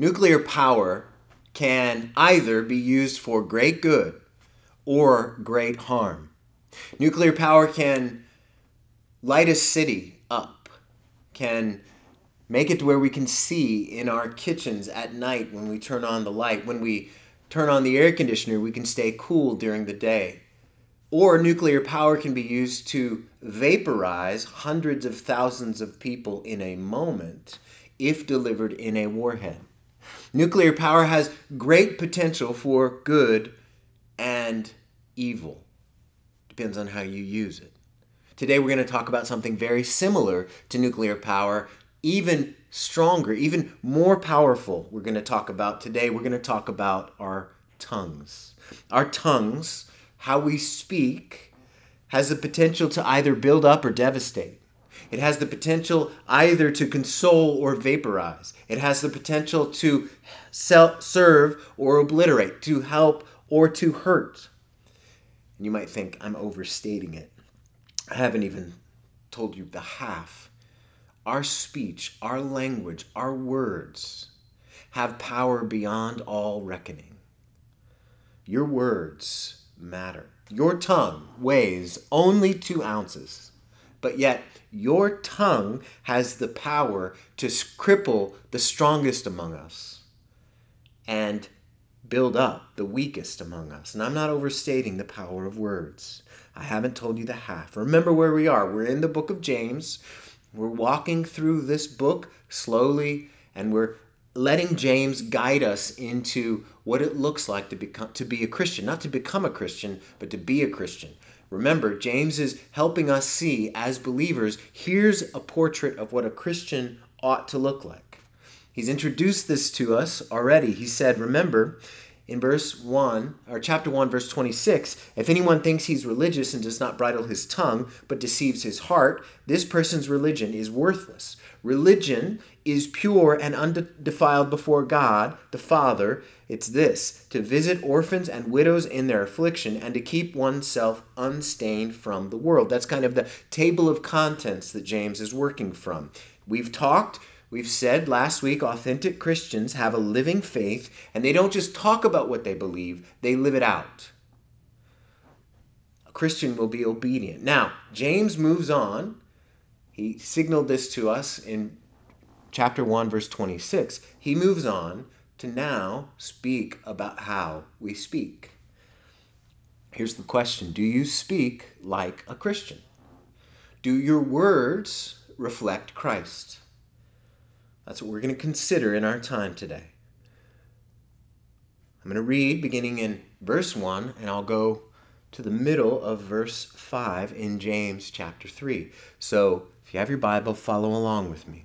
Nuclear power can either be used for great good or great harm. Nuclear power can light a city up, can make it to where we can see in our kitchens at night when we turn on the light. When we turn on the air conditioner, we can stay cool during the day. Or nuclear power can be used to vaporize hundreds of thousands of people in a moment if delivered in a warhead. Nuclear power has great potential for good and evil. Depends on how you use it. Today, we're going to talk about something very similar to nuclear power, even stronger, even more powerful. We're going to talk about today, we're going to talk about our tongues. Our tongues, how we speak, has the potential to either build up or devastate. It has the potential either to console or vaporize. It has the potential to serve or obliterate, to help or to hurt. And you might think I'm overstating it. I haven't even told you the half. Our speech, our language, our words have power beyond all reckoning. Your words matter. Your tongue weighs only two ounces, but yet your tongue has the power to cripple the strongest among us and build up the weakest among us. And I'm not overstating the power of words. I haven't told you the half. Remember where we are. We're in the book of James. We're walking through this book slowly and we're letting James guide us into what it looks like to become to be a Christian, not to become a Christian, but to be a Christian. Remember, James is helping us see as believers, here's a portrait of what a Christian ought to look like. He's introduced this to us already. He said, remember, in verse 1 or chapter 1 verse 26 if anyone thinks he's religious and does not bridle his tongue but deceives his heart this person's religion is worthless religion is pure and undefiled before God the Father it's this to visit orphans and widows in their affliction and to keep oneself unstained from the world that's kind of the table of contents that James is working from we've talked We've said last week authentic Christians have a living faith and they don't just talk about what they believe, they live it out. A Christian will be obedient. Now, James moves on. He signaled this to us in chapter 1, verse 26. He moves on to now speak about how we speak. Here's the question Do you speak like a Christian? Do your words reflect Christ? That's what we're going to consider in our time today. I'm going to read beginning in verse 1, and I'll go to the middle of verse 5 in James chapter 3. So if you have your Bible, follow along with me.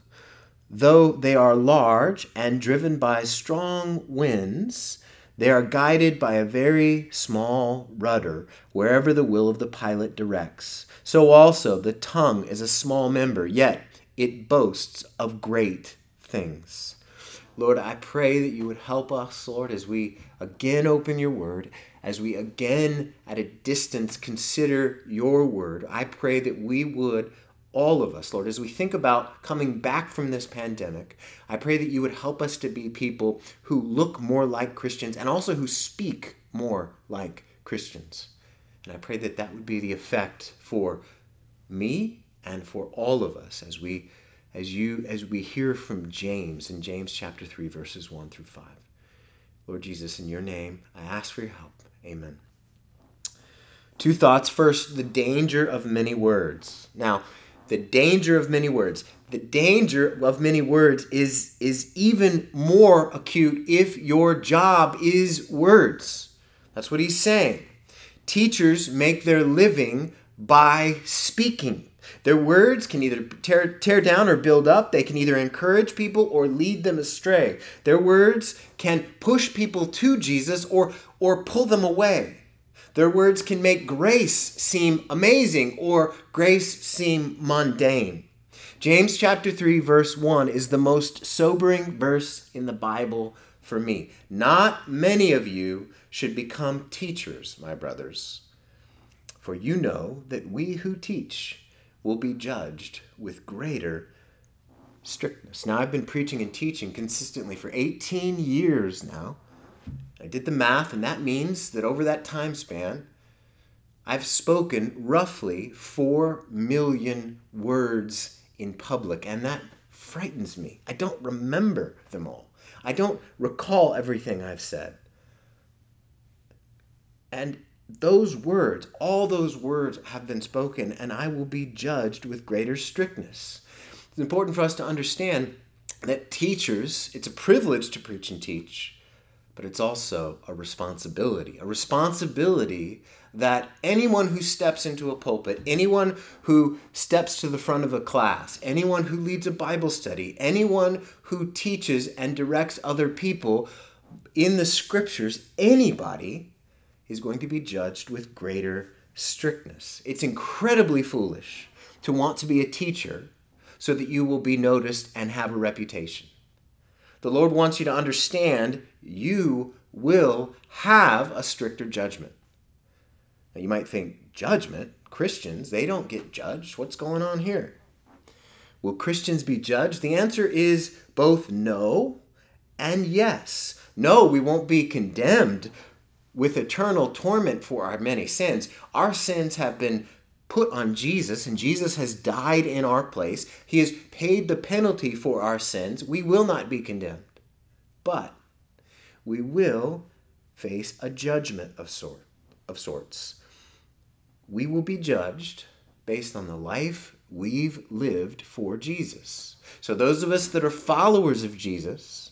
Though they are large and driven by strong winds, they are guided by a very small rudder wherever the will of the pilot directs. So also the tongue is a small member, yet it boasts of great things. Lord, I pray that you would help us, Lord, as we again open your word, as we again at a distance consider your word. I pray that we would all of us, Lord, as we think about coming back from this pandemic, I pray that you would help us to be people who look more like Christians and also who speak more like Christians. And I pray that that would be the effect for me and for all of us as we as you as we hear from James in James chapter 3 verses 1 through 5. Lord Jesus, in your name, I ask for your help. Amen. Two thoughts. First, the danger of many words. Now, the danger of many words. The danger of many words is, is even more acute if your job is words. That's what he's saying. Teachers make their living by speaking. Their words can either tear, tear down or build up. They can either encourage people or lead them astray. Their words can push people to Jesus or, or pull them away. Their words can make grace seem amazing or grace seem mundane. James chapter 3 verse 1 is the most sobering verse in the Bible for me. Not many of you should become teachers, my brothers, for you know that we who teach will be judged with greater strictness. Now, I've been preaching and teaching consistently for 18 years now. I did the math, and that means that over that time span, I've spoken roughly 4 million words in public, and that frightens me. I don't remember them all. I don't recall everything I've said. And those words, all those words have been spoken, and I will be judged with greater strictness. It's important for us to understand that teachers, it's a privilege to preach and teach, but it's also a responsibility. A responsibility that anyone who steps into a pulpit, anyone who steps to the front of a class, anyone who leads a Bible study, anyone who teaches and directs other people in the scriptures, anybody is going to be judged with greater strictness. It's incredibly foolish to want to be a teacher so that you will be noticed and have a reputation. The Lord wants you to understand you will have a stricter judgment. Now, you might think, judgment? Christians, they don't get judged. What's going on here? Will Christians be judged? The answer is both no and yes. No, we won't be condemned with eternal torment for our many sins. Our sins have been put on Jesus, and Jesus has died in our place. He has paid the penalty for our sins. We will not be condemned, but we will face a judgment of sort of sorts. We will be judged based on the life we've lived for Jesus. So those of us that are followers of Jesus,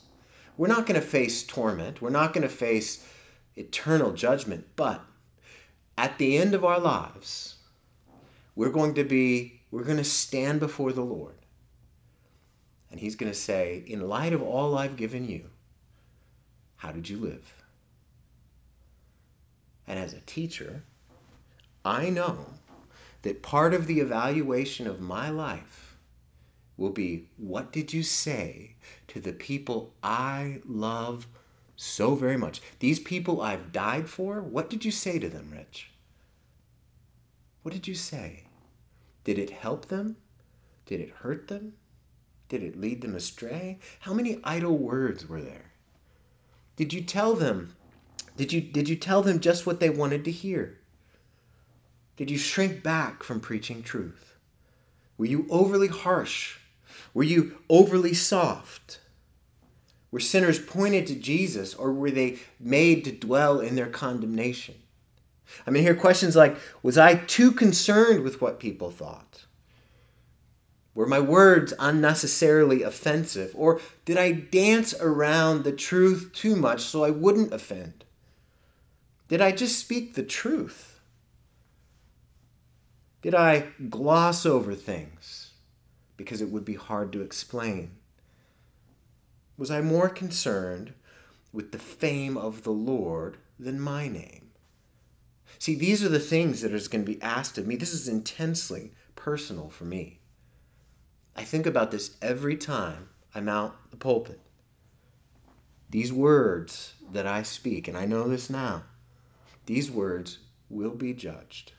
we're not going to face torment. We're not going to face eternal judgment. But at the end of our lives, we're going to be, we're going to stand before the Lord. And He's going to say, In light of all I've given you, how did you live? And as a teacher, I know that part of the evaluation of my life will be what did you say to the people I love so very much. These people I've died for, what did you say to them, Rich? What did you say? Did it help them? Did it hurt them? Did it lead them astray? How many idle words were there? Did you tell them? Did you, did you tell them just what they wanted to hear? Did you shrink back from preaching truth? Were you overly harsh? Were you overly soft? Were sinners pointed to Jesus or were they made to dwell in their condemnation? I mean, here questions like Was I too concerned with what people thought? Were my words unnecessarily offensive? Or did I dance around the truth too much so I wouldn't offend? Did I just speak the truth? Did I gloss over things because it would be hard to explain? was I more concerned with the fame of the Lord than my name? See, these are the things that is going to be asked of me. This is intensely personal for me. I think about this every time I mount the pulpit. These words that I speak, and I know this now, these words will be judged.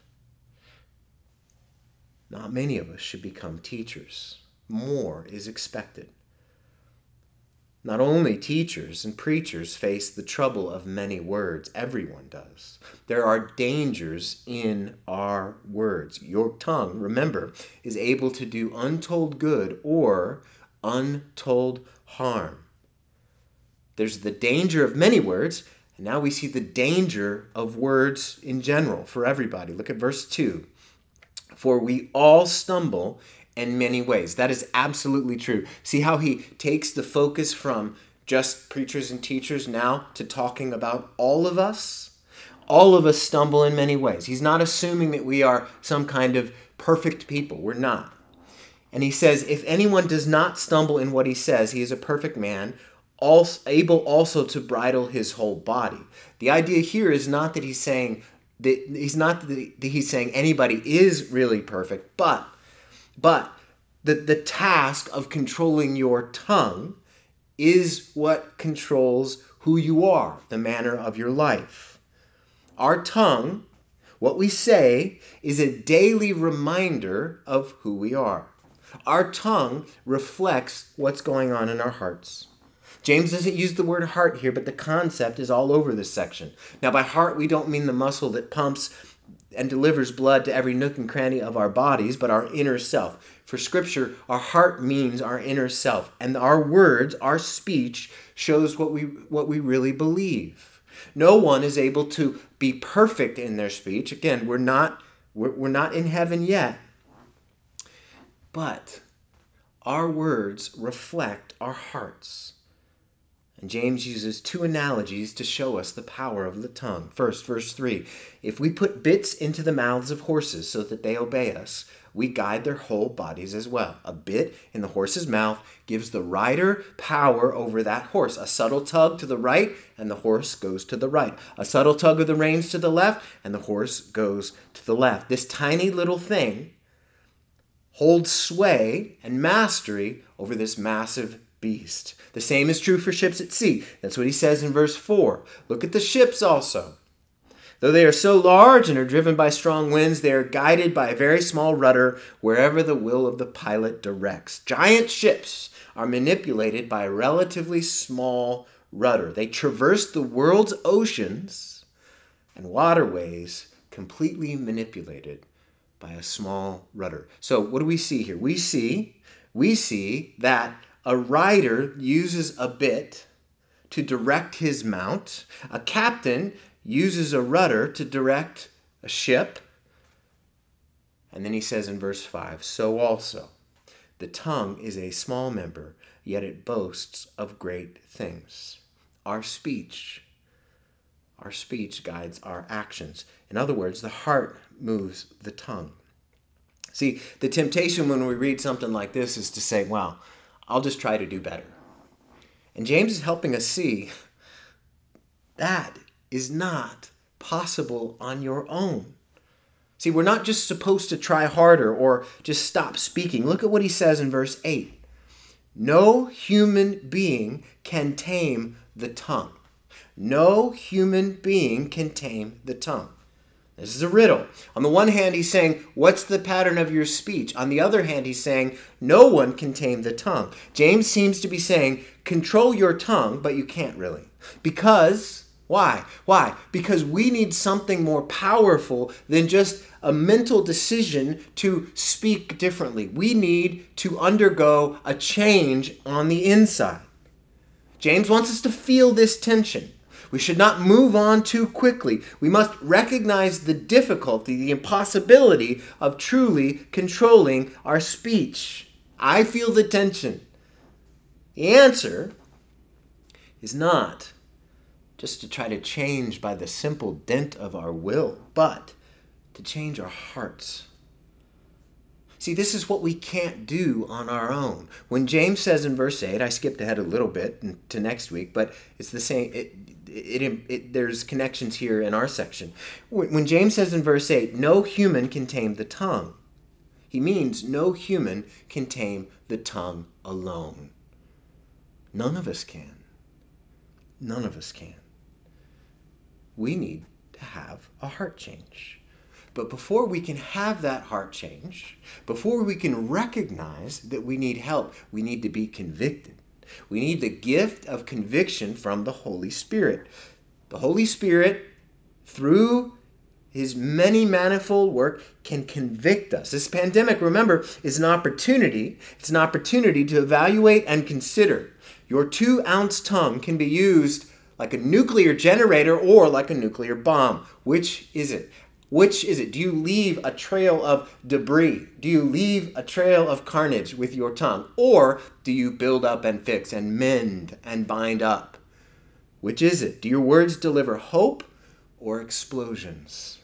Not many of us should become teachers. More is expected. Not only teachers and preachers face the trouble of many words, everyone does. There are dangers in our words. Your tongue, remember, is able to do untold good or untold harm. There's the danger of many words, and now we see the danger of words in general for everybody. Look at verse 2. For we all stumble in many ways. That is absolutely true. See how he takes the focus from just preachers and teachers now to talking about all of us? All of us stumble in many ways. He's not assuming that we are some kind of perfect people. We're not. And he says, if anyone does not stumble in what he says, he is a perfect man, also, able also to bridle his whole body. The idea here is not that he's saying that he's not that he's saying anybody is really perfect, but but the, the task of controlling your tongue is what controls who you are, the manner of your life. Our tongue, what we say, is a daily reminder of who we are. Our tongue reflects what's going on in our hearts. James doesn't use the word heart here, but the concept is all over this section. Now, by heart, we don't mean the muscle that pumps and delivers blood to every nook and cranny of our bodies, but our inner self. For Scripture, our heart means our inner self, and our words, our speech, shows what we what we really believe. No one is able to be perfect in their speech. Again, we're not we're, we're not in heaven yet, but our words reflect our hearts. And James uses two analogies to show us the power of the tongue. First, verse 3 If we put bits into the mouths of horses so that they obey us, we guide their whole bodies as well. A bit in the horse's mouth gives the rider power over that horse. A subtle tug to the right, and the horse goes to the right. A subtle tug of the reins to the left, and the horse goes to the left. This tiny little thing holds sway and mastery over this massive beast. The same is true for ships at sea. That's what he says in verse 4. Look at the ships also. Though they are so large and are driven by strong winds, they are guided by a very small rudder wherever the will of the pilot directs. Giant ships are manipulated by a relatively small rudder. They traverse the world's oceans and waterways completely manipulated by a small rudder. So what do we see here? We see we see that a rider uses a bit to direct his mount. A captain uses a rudder to direct a ship. And then he says in verse 5 So also, the tongue is a small member, yet it boasts of great things. Our speech, our speech guides our actions. In other words, the heart moves the tongue. See, the temptation when we read something like this is to say, well, I'll just try to do better. And James is helping us see that is not possible on your own. See, we're not just supposed to try harder or just stop speaking. Look at what he says in verse 8 No human being can tame the tongue. No human being can tame the tongue. This is a riddle. On the one hand, he's saying, What's the pattern of your speech? On the other hand, he's saying, No one can tame the tongue. James seems to be saying, Control your tongue, but you can't really. Because, why? Why? Because we need something more powerful than just a mental decision to speak differently. We need to undergo a change on the inside. James wants us to feel this tension. We should not move on too quickly. We must recognize the difficulty, the impossibility of truly controlling our speech. I feel the tension. The answer is not just to try to change by the simple dent of our will, but to change our hearts. See, this is what we can't do on our own. When James says in verse 8, I skipped ahead a little bit to next week, but it's the same. It, it, it, it, there's connections here in our section. When, when James says in verse 8, no human can tame the tongue, he means no human can tame the tongue alone. None of us can. None of us can. We need to have a heart change. But before we can have that heart change, before we can recognize that we need help, we need to be convicted. We need the gift of conviction from the Holy Spirit. The Holy Spirit, through his many manifold work can convict us. This pandemic, remember, is an opportunity. It's an opportunity to evaluate and consider. Your two ounce tongue can be used like a nuclear generator or like a nuclear bomb. Which is it? Which is it? Do you leave a trail of debris? Do you leave a trail of carnage with your tongue? Or do you build up and fix and mend and bind up? Which is it? Do your words deliver hope or explosions?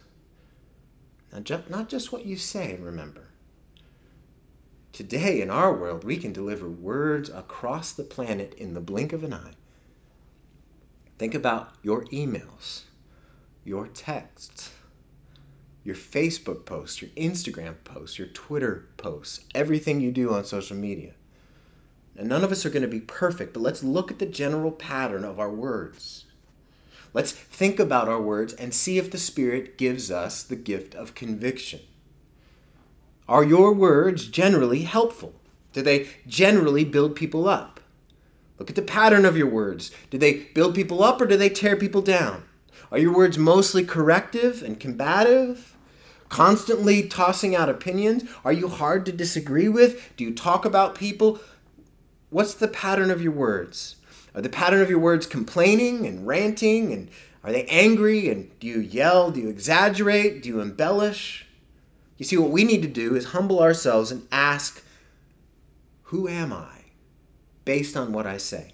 Now, not just what you say, remember. Today, in our world, we can deliver words across the planet in the blink of an eye. Think about your emails, your texts, your Facebook posts, your Instagram posts, your Twitter posts, everything you do on social media. And none of us are going to be perfect, but let's look at the general pattern of our words. Let's think about our words and see if the Spirit gives us the gift of conviction. Are your words generally helpful? Do they generally build people up? Look at the pattern of your words. Do they build people up or do they tear people down? Are your words mostly corrective and combative? Constantly tossing out opinions? Are you hard to disagree with? Do you talk about people? What's the pattern of your words? Are the pattern of your words complaining and ranting? And are they angry? And do you yell? Do you exaggerate? Do you embellish? You see, what we need to do is humble ourselves and ask, Who am I? based on what I say.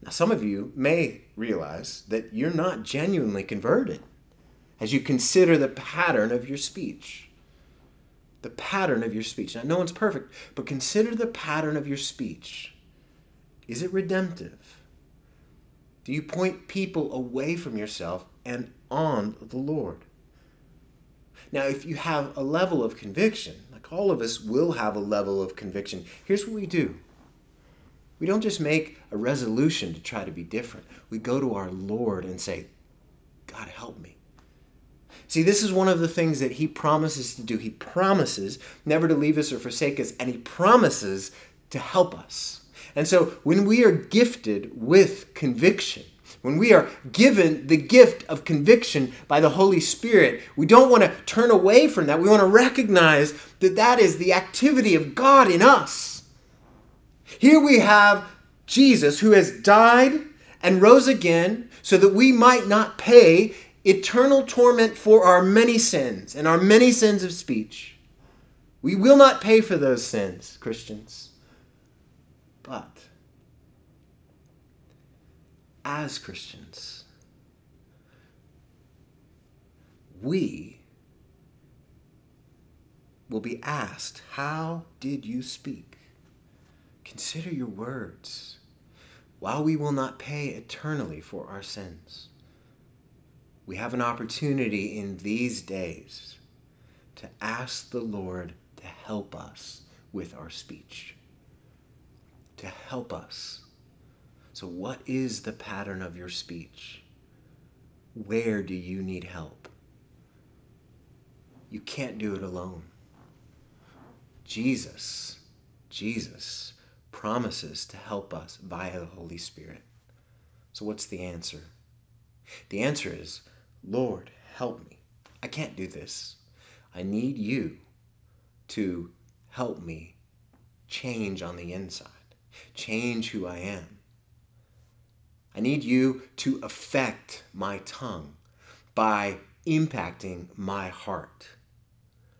Now, some of you may realize that you're not genuinely converted as you consider the pattern of your speech. The pattern of your speech. Now, no one's perfect, but consider the pattern of your speech. Is it redemptive? Do you point people away from yourself and on the Lord? Now, if you have a level of conviction, like all of us will have a level of conviction, here's what we do. We don't just make a resolution to try to be different. We go to our Lord and say, God, help me. See, this is one of the things that He promises to do. He promises never to leave us or forsake us, and He promises to help us. And so when we are gifted with conviction, when we are given the gift of conviction by the Holy Spirit, we don't want to turn away from that. We want to recognize that that is the activity of God in us. Here we have Jesus who has died and rose again so that we might not pay eternal torment for our many sins and our many sins of speech. We will not pay for those sins, Christians. But as Christians, we will be asked, How did you speak? Consider your words, while we will not pay eternally for our sins. We have an opportunity in these days to ask the Lord to help us with our speech, to help us. So, what is the pattern of your speech? Where do you need help? You can't do it alone. Jesus, Jesus promises to help us via the Holy Spirit. So, what's the answer? The answer is, Lord, help me. I can't do this. I need you to help me change on the inside, change who I am. I need you to affect my tongue by impacting my heart.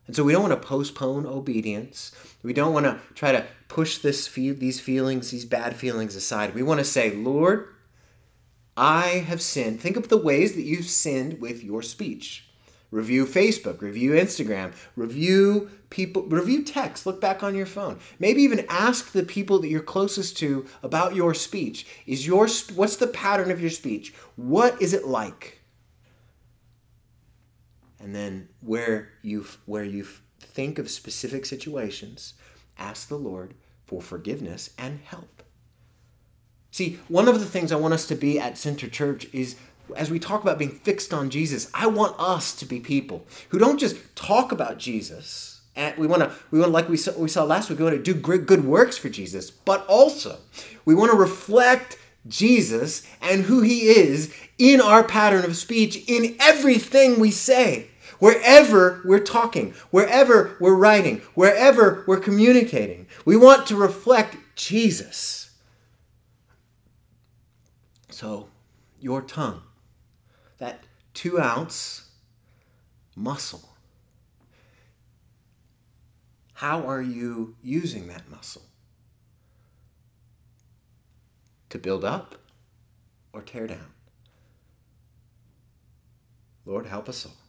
And so we don't want to postpone obedience. We don't want to try to push this these feelings, these bad feelings aside. We want to say, Lord, I have sinned. Think of the ways that you've sinned with your speech. Review Facebook, review Instagram, review people, review text, look back on your phone. Maybe even ask the people that you're closest to about your speech. Is your what's the pattern of your speech? What is it like? and then where you where you think of specific situations ask the lord for forgiveness and help see one of the things i want us to be at center church is as we talk about being fixed on jesus i want us to be people who don't just talk about jesus and we want to we want like we saw, we saw last week we want to do great good works for jesus but also we want to reflect jesus and who he is in our pattern of speech in everything we say Wherever we're talking, wherever we're writing, wherever we're communicating, we want to reflect Jesus. So, your tongue, that two ounce muscle, how are you using that muscle? To build up or tear down? Lord, help us all.